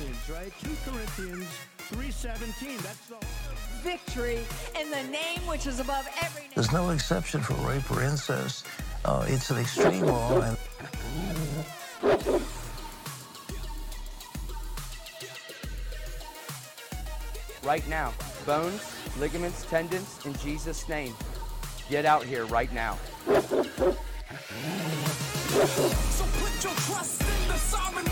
Corinthians, right? 2 Corinthians 3.17. That's the victory in the name which is above every name. There's no exception for rape or incest. Uh, it's an extreme law. And right now. Bones, ligaments, tendons, in Jesus' name. Get out here right now. So put your trust in the sovereign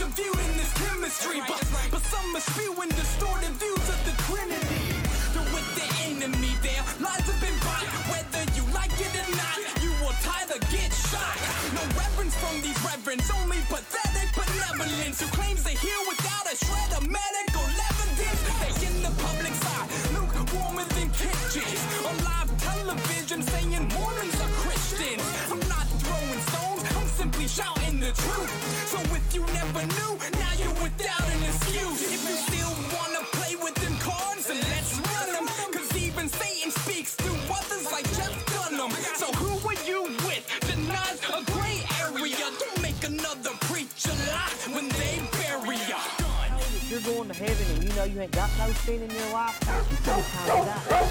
is worship viewed in this chemistry. But, but some are spewing distorted views of the Trinity. They're with the enemy there. Lies have been bought. Whether you like it or not, you will either get shot. No reverence from these reverends, only pathetic benevolence who claims to heal without a shred of medical evidence. They in the public side, lukewarmer than kitchens. On live television saying Mormons are Christians. I'm not throwing stones, I'm simply shouting the truth. You you ain't got no in your life, die.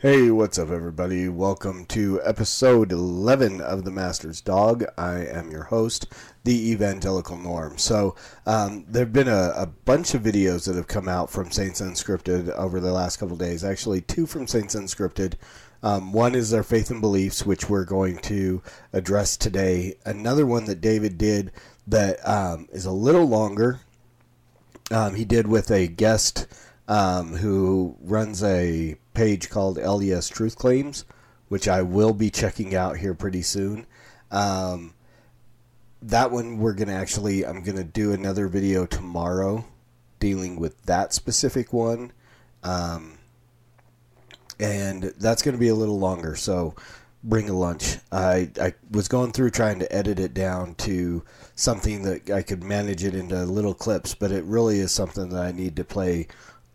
Hey, what's up, everybody? Welcome to episode 11 of The Master's Dog. I am your host, the Evangelical Norm. So, um, there have been a, a bunch of videos that have come out from Saints Unscripted over the last couple days. Actually, two from Saints Unscripted. Um, one is their faith and beliefs, which we're going to address today. Another one that David did that um, is a little longer. Um, he did with a guest um, who runs a page called LDS Truth Claims, which I will be checking out here pretty soon. Um, that one we're gonna actually I'm gonna do another video tomorrow dealing with that specific one. Um, and that's going to be a little longer. So bring a lunch. I, I was going through trying to edit it down to something that I could manage it into little clips, but it really is something that I need to play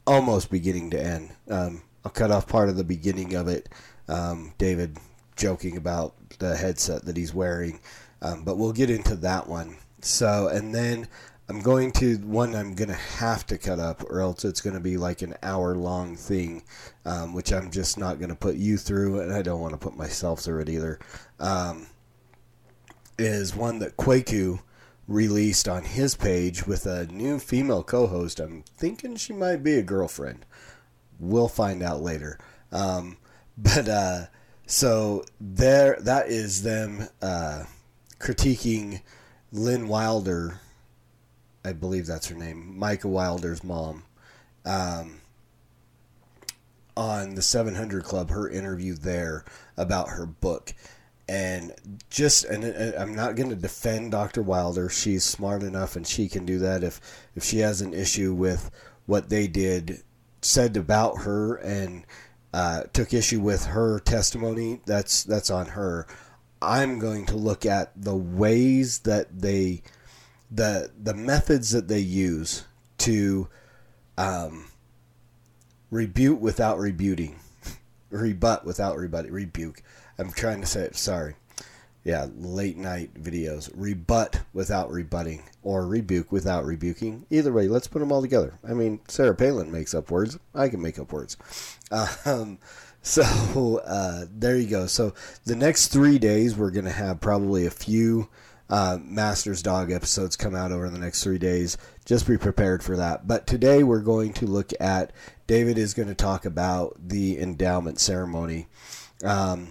almost beginning to end. Um, I'll cut off part of the beginning of it. Um, David joking about the headset that he's wearing, um, but we'll get into that one. So, and then I'm going to one I'm going to have to cut up, or else it's going to be like an hour long thing, um, which I'm just not going to put you through, and I don't want to put myself through it either. Um, is one that Kwaku released on his page with a new female co-host. I'm thinking she might be a girlfriend. We'll find out later. Um, but uh, so there, that is them uh, critiquing Lynn Wilder. I believe that's her name, Micah Wilder's mom, um, on the 700 Club, her interview there about her book. And just, and I'm not going to defend Dr. Wilder. She's smart enough and she can do that. If, if she has an issue with what they did, said about her, and uh, took issue with her testimony, that's, that's on her. I'm going to look at the ways that they the the methods that they use to um, rebuke without rebuting, rebut without rebutting, rebuke. I'm trying to say it. Sorry, Yeah, late night videos. Rebut without rebutting, or rebuke without rebuking. Either way, let's put them all together. I mean, Sarah Palin makes up words. I can make up words. Um, so uh, there you go. So the next three days, we're going to have probably a few uh, Masters Dog episodes come out over the next three days. Just be prepared for that. But today, we're going to look at. David is going to talk about the endowment ceremony. Um,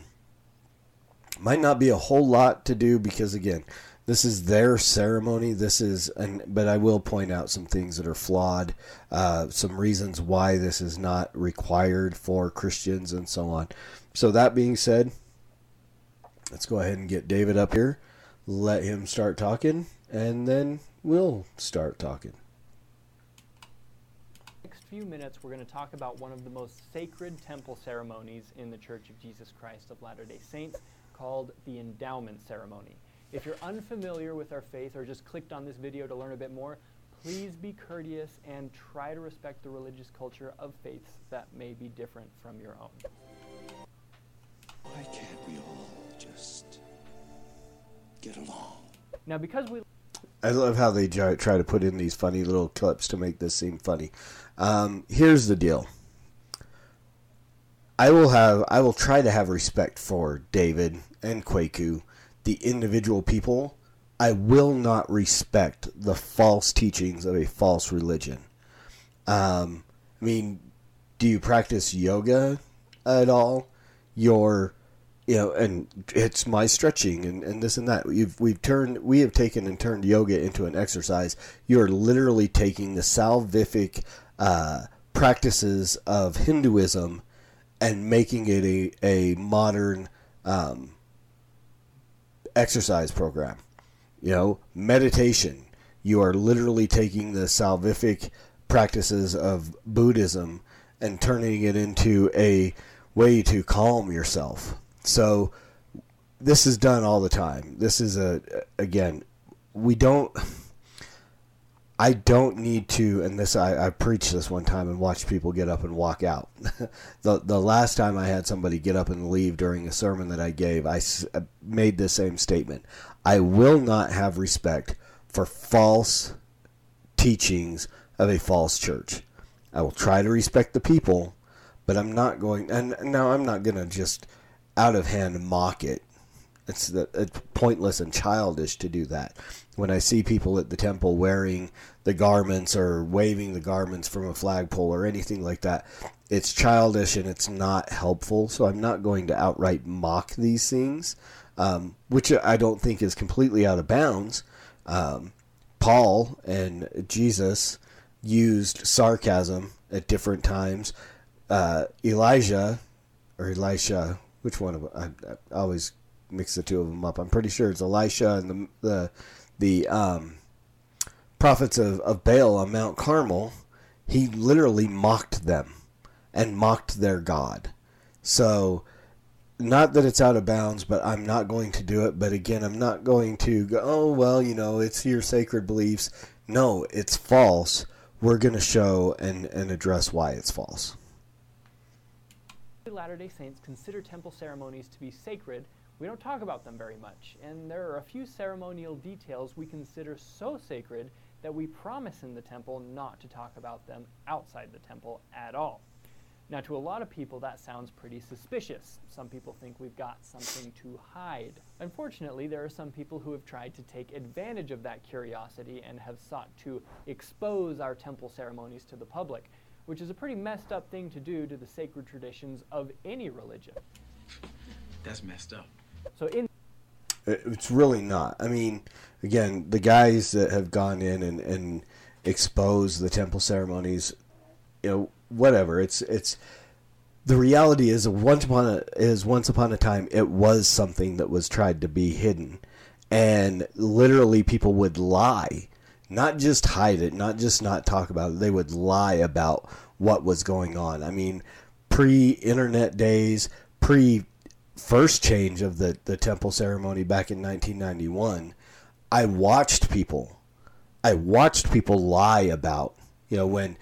might not be a whole lot to do because again this is their ceremony this is and but i will point out some things that are flawed uh, some reasons why this is not required for christians and so on so that being said let's go ahead and get david up here let him start talking and then we'll start talking next few minutes, we're going to talk about one of the most sacred temple ceremonies in the Church of Jesus Christ of Latter day Saints called the endowment ceremony. If you're unfamiliar with our faith or just clicked on this video to learn a bit more, please be courteous and try to respect the religious culture of faiths that may be different from your own. Get along? Now, because we I love how they try to put in these funny little clips to make this seem funny. Um, here's the deal. I will have I will try to have respect for David and Kwaku, the individual people. I will not respect the false teachings of a false religion. Um, I mean, do you practice yoga at all? Your you know, and it's my stretching and, and this and that. We've we've turned we have taken and turned yoga into an exercise. You're literally taking the salvific uh, practices of Hinduism and making it a, a modern um, exercise program. You know, meditation. You are literally taking the salvific practices of Buddhism and turning it into a way to calm yourself. So this is done all the time. This is a again, we don't I don't need to, and this I, I preached this one time and watched people get up and walk out. the the last time I had somebody get up and leave during a sermon that I gave, I uh, made the same statement. I will not have respect for false teachings of a false church. I will try to respect the people, but I'm not going. And now I'm not going to just out of hand mock it. It's, it's pointless and childish to do that. When I see people at the temple wearing the garments or waving the garments from a flagpole or anything like that, it's childish and it's not helpful. So I'm not going to outright mock these things, um, which I don't think is completely out of bounds. Um, Paul and Jesus used sarcasm at different times. Uh, Elijah or Elisha, which one of I, I always mix the two of them up. I'm pretty sure it's Elisha and the the the um, prophets of, of Baal on Mount Carmel. He literally mocked them and mocked their God. So, not that it's out of bounds, but I'm not going to do it. But again, I'm not going to go, oh, well, you know, it's your sacred beliefs. No, it's false. We're going to show and, and address why it's false. Latter day Saints consider temple ceremonies to be sacred we don't talk about them very much, and there are a few ceremonial details we consider so sacred that we promise in the temple not to talk about them outside the temple at all. Now, to a lot of people, that sounds pretty suspicious. Some people think we've got something to hide. Unfortunately, there are some people who have tried to take advantage of that curiosity and have sought to expose our temple ceremonies to the public, which is a pretty messed up thing to do to the sacred traditions of any religion. That's messed up. So in it's really not. I mean, again, the guys that have gone in and, and exposed the temple ceremonies, you know, whatever. It's it's the reality is once upon a is once upon a time it was something that was tried to be hidden, and literally people would lie, not just hide it, not just not talk about it. They would lie about what was going on. I mean, pre-internet days, pre first change of the, the temple ceremony back in 1991, I watched people, I watched people lie about, you know, when,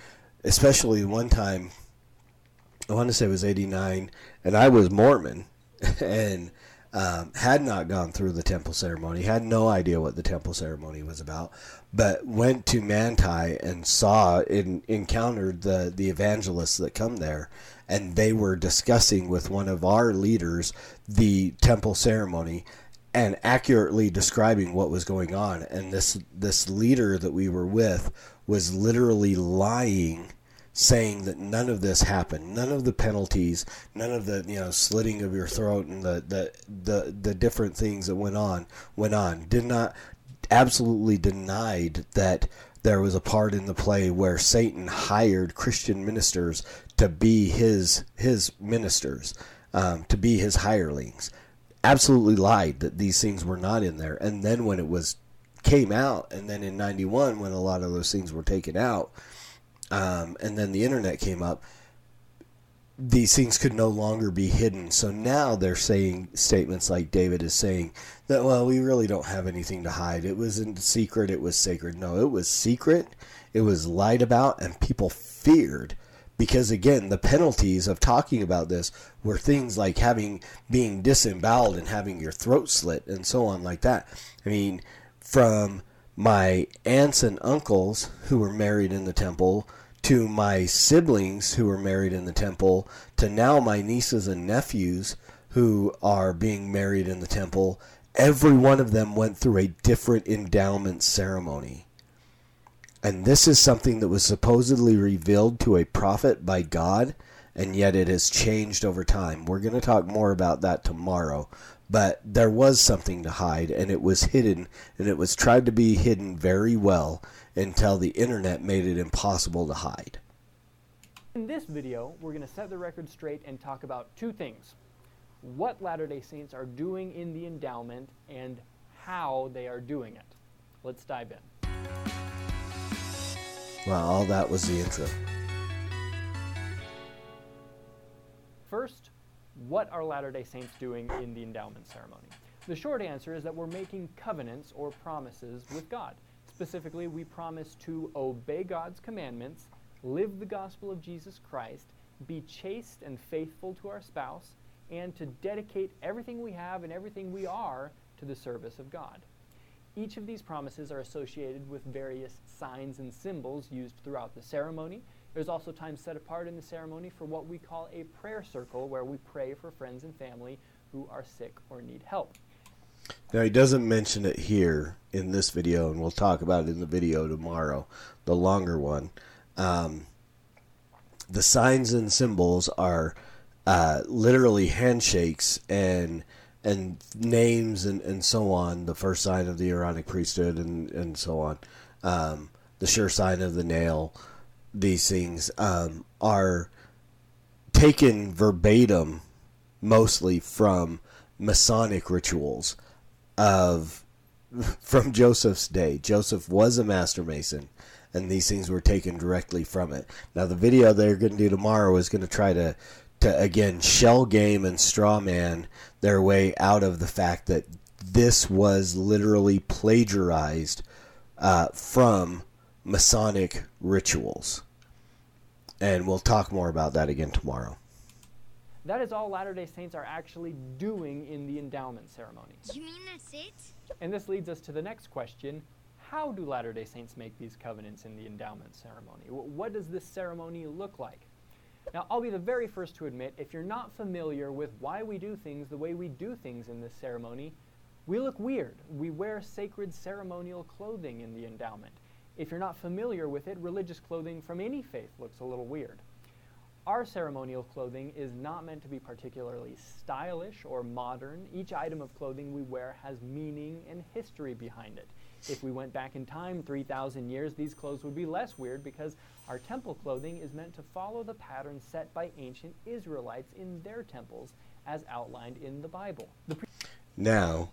especially one time, I want to say it was 89, and I was Mormon, and um, had not gone through the temple ceremony, had no idea what the temple ceremony was about, but went to Manti and saw and encountered the the evangelists that come there, and they were discussing with one of our leaders the temple ceremony and accurately describing what was going on. And this this leader that we were with was literally lying saying that none of this happened none of the penalties none of the you know slitting of your throat and the the the, the different things that went on went on did not absolutely denied that there was a part in the play where Satan hired Christian ministers to be his his ministers, um, to be his hirelings. Absolutely lied that these things were not in there. And then when it was came out, and then in '91 when a lot of those things were taken out, um, and then the internet came up, these things could no longer be hidden. So now they're saying statements like David is saying that, well, we really don't have anything to hide. It was in secret, it was sacred. No, it was secret, it was lied about, and people feared. Because again, the penalties of talking about this were things like having being disemboweled and having your throat slit and so on like that. I mean, from my aunts and uncles who were married in the temple to my siblings who were married in the temple to now my nieces and nephews who are being married in the temple. Every one of them went through a different endowment ceremony. And this is something that was supposedly revealed to a prophet by God and yet it has changed over time. We're going to talk more about that tomorrow. But there was something to hide and it was hidden and it was tried to be hidden very well until the internet made it impossible to hide. In this video, we're going to set the record straight and talk about two things. What Latter-day Saints are doing in the endowment and how they are doing it. Let's dive in. Well, all that was the intro. First, what are Latter-day Saints doing in the endowment ceremony? The short answer is that we're making covenants or promises with God. Specifically, we promise to obey God's commandments, live the gospel of Jesus Christ, be chaste and faithful to our spouse, and to dedicate everything we have and everything we are to the service of God. Each of these promises are associated with various signs and symbols used throughout the ceremony. There's also time set apart in the ceremony for what we call a prayer circle, where we pray for friends and family who are sick or need help. Now, he doesn't mention it here in this video, and we'll talk about it in the video tomorrow, the longer one. Um, the signs and symbols are uh, literally handshakes and and names and, and so on. The first sign of the Aaronic priesthood and, and so on. Um, the sure sign of the nail. These things um, are taken verbatim mostly from Masonic rituals of from Joseph's day. Joseph was a master mason, and these things were taken directly from it. Now, the video they're going to do tomorrow is going to try to to again shell game and straw man their way out of the fact that this was literally plagiarized uh, from Masonic rituals. And we'll talk more about that again tomorrow. That is all Latter-day Saints are actually doing in the endowment ceremony. You mean that's it? And this leads us to the next question. How do Latter-day Saints make these covenants in the endowment ceremony? What does this ceremony look like? Now, I'll be the very first to admit, if you're not familiar with why we do things the way we do things in this ceremony, we look weird. We wear sacred ceremonial clothing in the endowment. If you're not familiar with it, religious clothing from any faith looks a little weird. Our ceremonial clothing is not meant to be particularly stylish or modern. Each item of clothing we wear has meaning and history behind it. If we went back in time 3,000 years, these clothes would be less weird because our temple clothing is meant to follow the pattern set by ancient Israelites in their temples as outlined in the Bible. The now,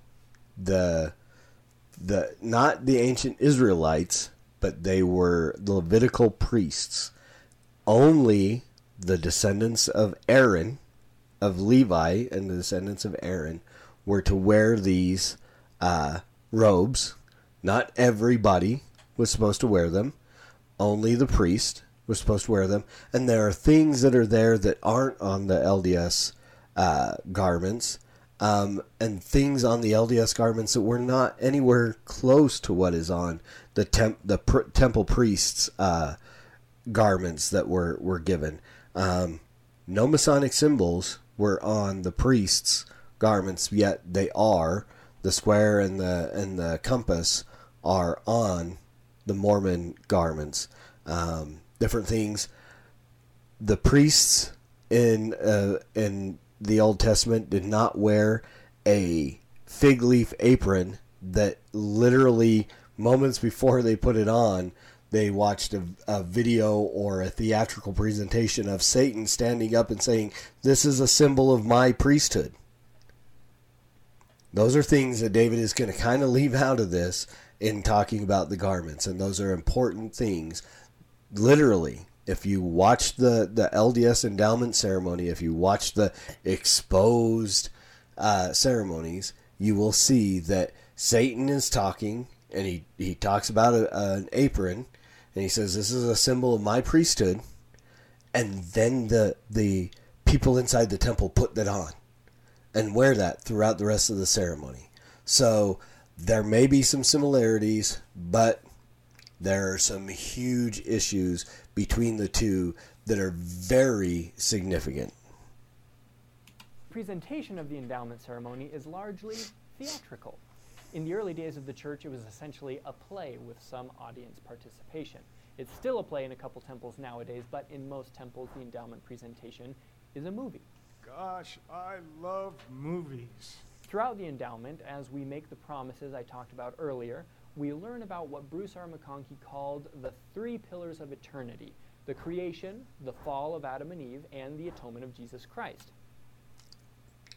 the the not the ancient Israelites, but they were the Levitical priests. Only the descendants of Aaron, of Levi, and the descendants of Aaron were to wear these uh, robes. Not everybody was supposed to wear them. Only the priest was supposed to wear them. And there are things that are there that aren't on the LDS uh, garments. um, and things on the LDS garments that were not anywhere close to what is on the temp the pr- temple priests uh, garments that were were given. Um, no Masonic symbols were on the priests' garments, yet they are the square and the and the compass are on the Mormon garments. Um, different things. The priests in uh, in the Old Testament did not wear a fig leaf apron that literally moments before they put it on they watched a, a, video or a theatrical presentation of Satan standing up and saying, This is a symbol of my priesthood. Those are things that David is going to kind of leave out of this in talking about the garments, and those are important things. Literally, if you watch the, the LDS endowment ceremony, if you watch the exposed uh, ceremonies, you will see that Satan is talking, and he, he talks about a, an apron and he says, "This is a symbol of my priesthood." And then the the people inside the temple put that on and wear that throughout the rest of the ceremony. So there may be some similarities, but there are some huge issues between the two that are very significant. Presentation of the endowment ceremony is largely theatrical. In the early days of the church, it was essentially a play with some audience participation. It's still a play in a couple temples nowadays, but in most temples, the endowment presentation is a movie. Gosh, I love movies. Throughout the endowment, as we make the promises I talked about earlier, we learn about what Bruce R. McConkie called the three pillars of eternity the creation, the fall of Adam and Eve, and the atonement of Jesus Christ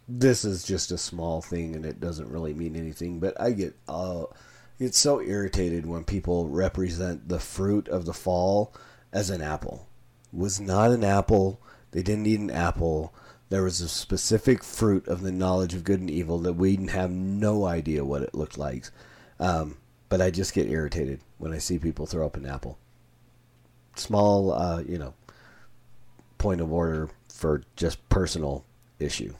this is just a small thing and it doesn't really mean anything, but I get uh get so irritated when people represent the fruit of the fall as an apple. It was not an apple. They didn't eat an apple. There was a specific fruit of the knowledge of good and evil that we have no idea what it looked like. Um, but I just get irritated when I see people throw up an apple. Small, uh, you know, point of order for just personal issue.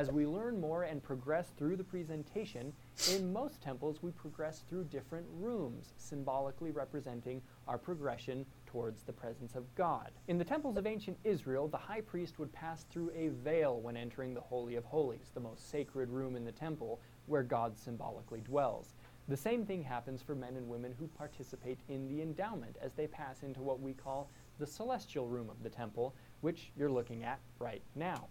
As we learn more and progress through the presentation, in most temples we progress through different rooms, symbolically representing our progression towards the presence of God. In the temples of ancient Israel, the high priest would pass through a veil when entering the Holy of Holies, the most sacred room in the temple where God symbolically dwells. The same thing happens for men and women who participate in the endowment as they pass into what we call the celestial room of the temple, which you're looking at right now.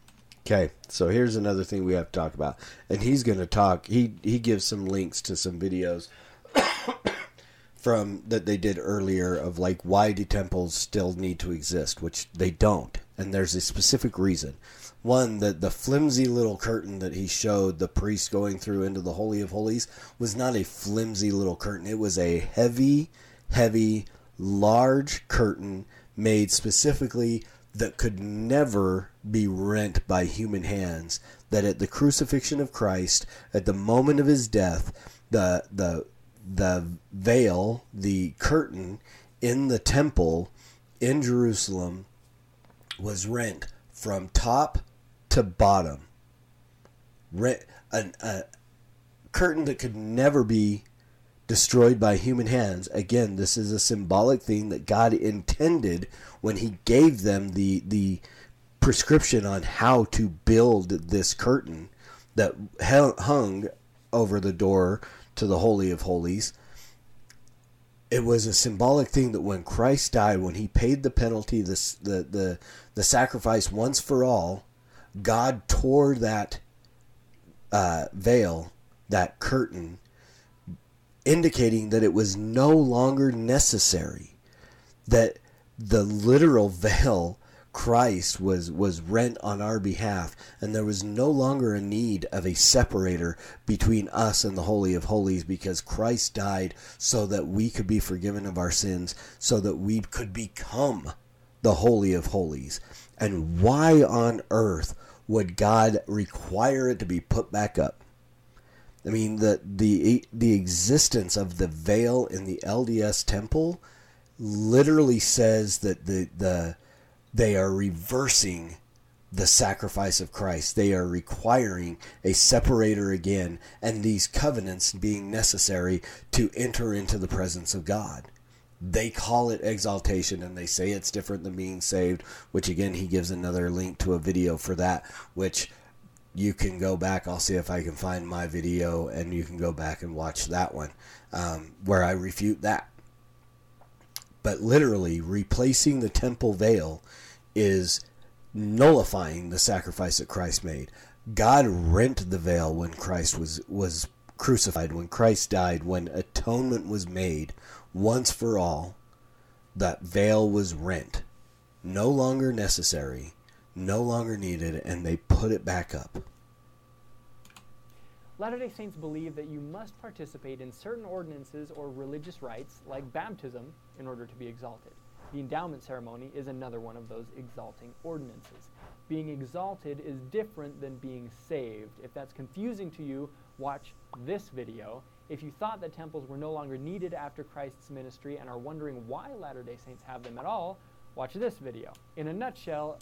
Okay, so here's another thing we have to talk about, and he's going to talk. He he gives some links to some videos from that they did earlier of like why do temples still need to exist, which they don't, and there's a specific reason. One that the flimsy little curtain that he showed the priest going through into the holy of holies was not a flimsy little curtain; it was a heavy, heavy, large curtain made specifically that could never be rent by human hands. That at the crucifixion of Christ, at the moment of his death, the the the veil, the curtain in the temple in Jerusalem was rent from top to bottom. Rent, an, a curtain that could never be destroyed by human hands. Again, this is a symbolic thing that God intended when He gave them the the prescription on how to build this curtain that hung over the door to the holy of holies. It was a symbolic thing that when Christ died, when He paid the penalty, the the the, the sacrifice once for all, God tore that uh, veil, that curtain indicating that it was no longer necessary that the literal veil Christ was was rent on our behalf and there was no longer a need of a separator between us and the holy of holies because Christ died so that we could be forgiven of our sins so that we could become the holy of holies. And why on earth would God require it to be put back up I mean the the the existence of the veil in the LDS temple literally says that the the they are reversing the sacrifice of Christ. They are requiring a separator again, and these covenants being necessary to enter into the presence of God. They call it exaltation and they say it's different than being saved, which again, he gives another link to a video for that, which you can go back. I'll see if I can find my video and you can go back and watch that one um, where I refute that. But literally, replacing the temple veil is nullifying the sacrifice that Christ made. God rent the veil when Christ was was crucified, when Christ died, when atonement was made once for all. That veil was rent, no longer necessary, no longer needed, and they put it back up. Latter day Saints believe that you must participate in certain ordinances or religious rites, like baptism, in order to be exalted. The endowment ceremony is another one of those exalting ordinances. Being exalted is different than being saved. If that's confusing to you, watch this video. If you thought that temples were no longer needed after Christ's ministry and are wondering why Latter day Saints have them at all, watch this video. In a nutshell,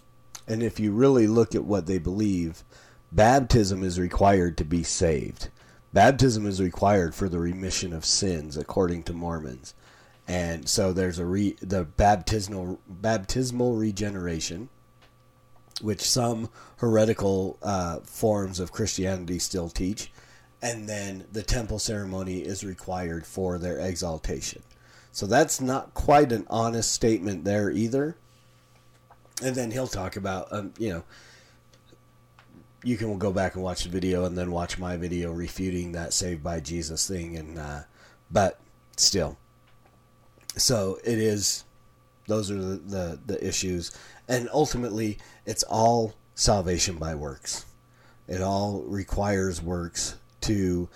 And if you really look at what they believe, baptism is required to be saved. Baptism is required for the remission of sins, according to Mormons. And so there's a re, the baptismal baptismal regeneration, which some heretical uh, forms of Christianity still teach, and then the temple ceremony is required for their exaltation. So that's not quite an honest statement there either. And then he'll talk about, um, you know, you can go back and watch the video and then watch my video refuting that saved by Jesus thing. And uh, but still, so it is. Those are the, the, the issues, and ultimately, it's all salvation by works. It all requires works to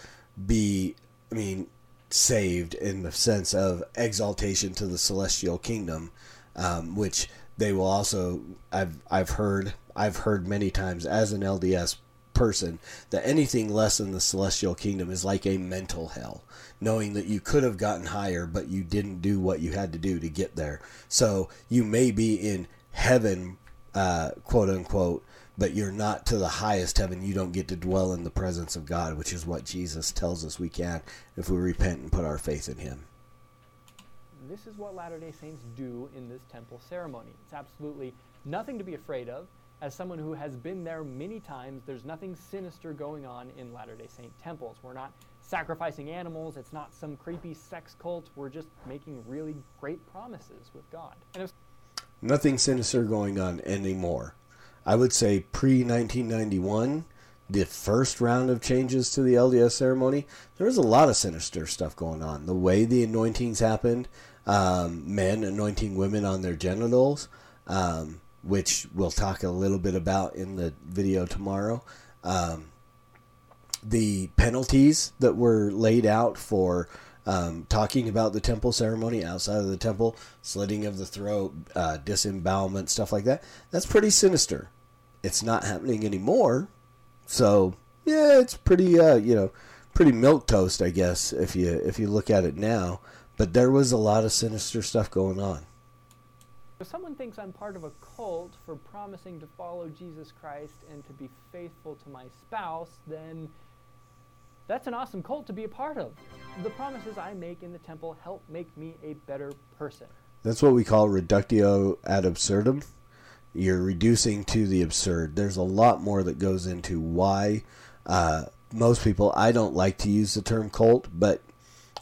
be. I mean, saved in the sense of exaltation to the celestial kingdom, um, which they will also. I've I've heard I've heard many times as an LDS person that anything less than the celestial kingdom is like a mental hell knowing that you could have gotten higher but you didn't do what you had to do to get there so you may be in heaven uh, quote unquote but you're not to the highest heaven you don't get to dwell in the presence of god which is what jesus tells us we can if we repent and put our faith in him this is what Latter day Saints do in this temple ceremony. It's absolutely nothing to be afraid of. As someone who has been there many times, there's nothing sinister going on in Latter day Saint temples. We're not sacrificing animals, it's not some creepy sex cult. We're just making really great promises with God. Nothing sinister going on anymore i would say pre-1991 the first round of changes to the lds ceremony there was a lot of sinister stuff going on the way the anointings happened um, men anointing women on their genitals um, which we'll talk a little bit about in the video tomorrow. Um, the penalties that were laid out for um, talking about the temple ceremony outside of the temple, slitting of the throat, uh, disembowelment, stuff like that. That's pretty sinister. It's not happening anymore, so yeah, it's pretty uh, you know pretty milk toast, I guess, if you if you look at it now. But there was a lot of sinister stuff going on. If someone thinks I'm part of a cult for promising to follow Jesus Christ and to be faithful to my spouse, then that's an awesome cult to be a part of. The promises I make in the temple help make me a better person. That's what we call reductio ad absurdum. You're reducing to the absurd. There's a lot more that goes into why uh, most people. I don't like to use the term cult, but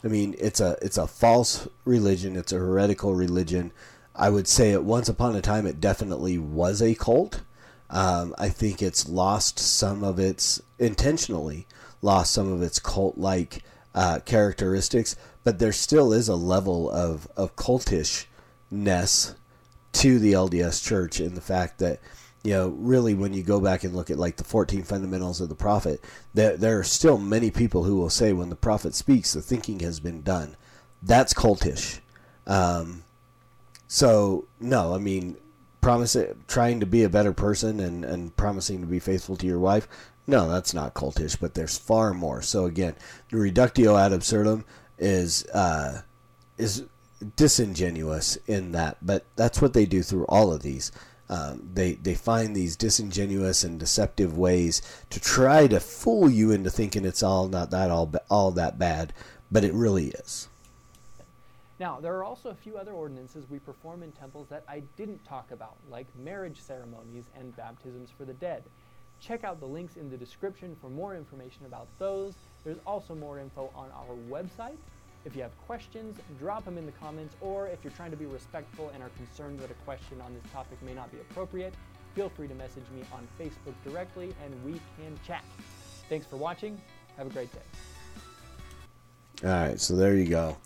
I mean it's a it's a false religion. It's a heretical religion. I would say at once upon a time it definitely was a cult. Um, I think it's lost some of its intentionally lost some of its cult like uh, characteristics, but there still is a level of of cultishness to the LDS Church in the fact that you know really when you go back and look at like the 14 fundamentals of the prophet there, there are still many people who will say when the prophet speaks the thinking has been done that's cultish um, so no, I mean, promise it, trying to be a better person and and promising to be faithful to your wife. No, that's not cultish, but there's far more. So again, the reductio ad absurdum is uh, is disingenuous in that, but that's what they do through all of these. Um, they they find these disingenuous and deceptive ways to try to fool you into thinking it's all not that all all that bad, but it really is. Now, there are also a few other ordinances we perform in temples that I didn't talk about, like marriage ceremonies and baptisms for the dead. Check out the links in the description for more information about those. There's also more info on our website. If you have questions, drop them in the comments, or if you're trying to be respectful and are concerned that a question on this topic may not be appropriate, feel free to message me on Facebook directly and we can chat. Thanks for watching. Have a great day. All right, so there you go.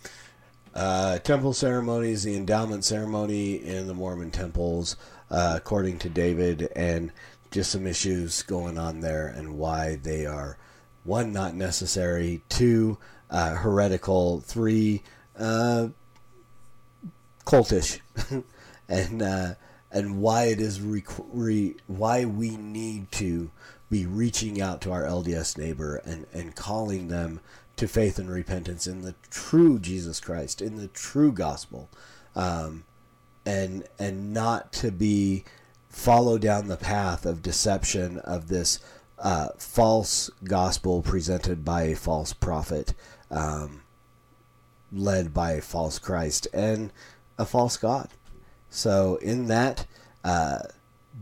Uh, temple ceremonies, the endowment ceremony in the Mormon temples, uh, according to David, and just some issues going on there and why they are one not necessary, two uh, heretical, three uh, cultish, and uh, and why it is re- re- why we need to be reaching out to our LDS neighbor and and calling them to faith and repentance in the true Jesus Christ, in the true gospel, um, and and not to be follow down the path of deception of this uh, false gospel presented by a false prophet, um, led by a false Christ and a false God. So in that, uh,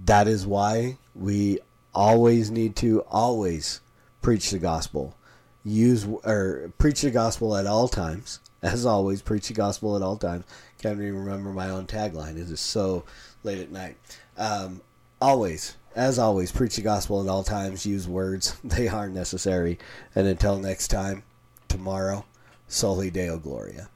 that is why we always need to always preach the gospel use or preach the gospel at all times. As always, preach the gospel at all times. Can't even remember my own tagline. It is so late at night. Um, always, as always, preach the gospel at all times. Use words; they are necessary. And until next time, tomorrow. Soli Deo Gloria.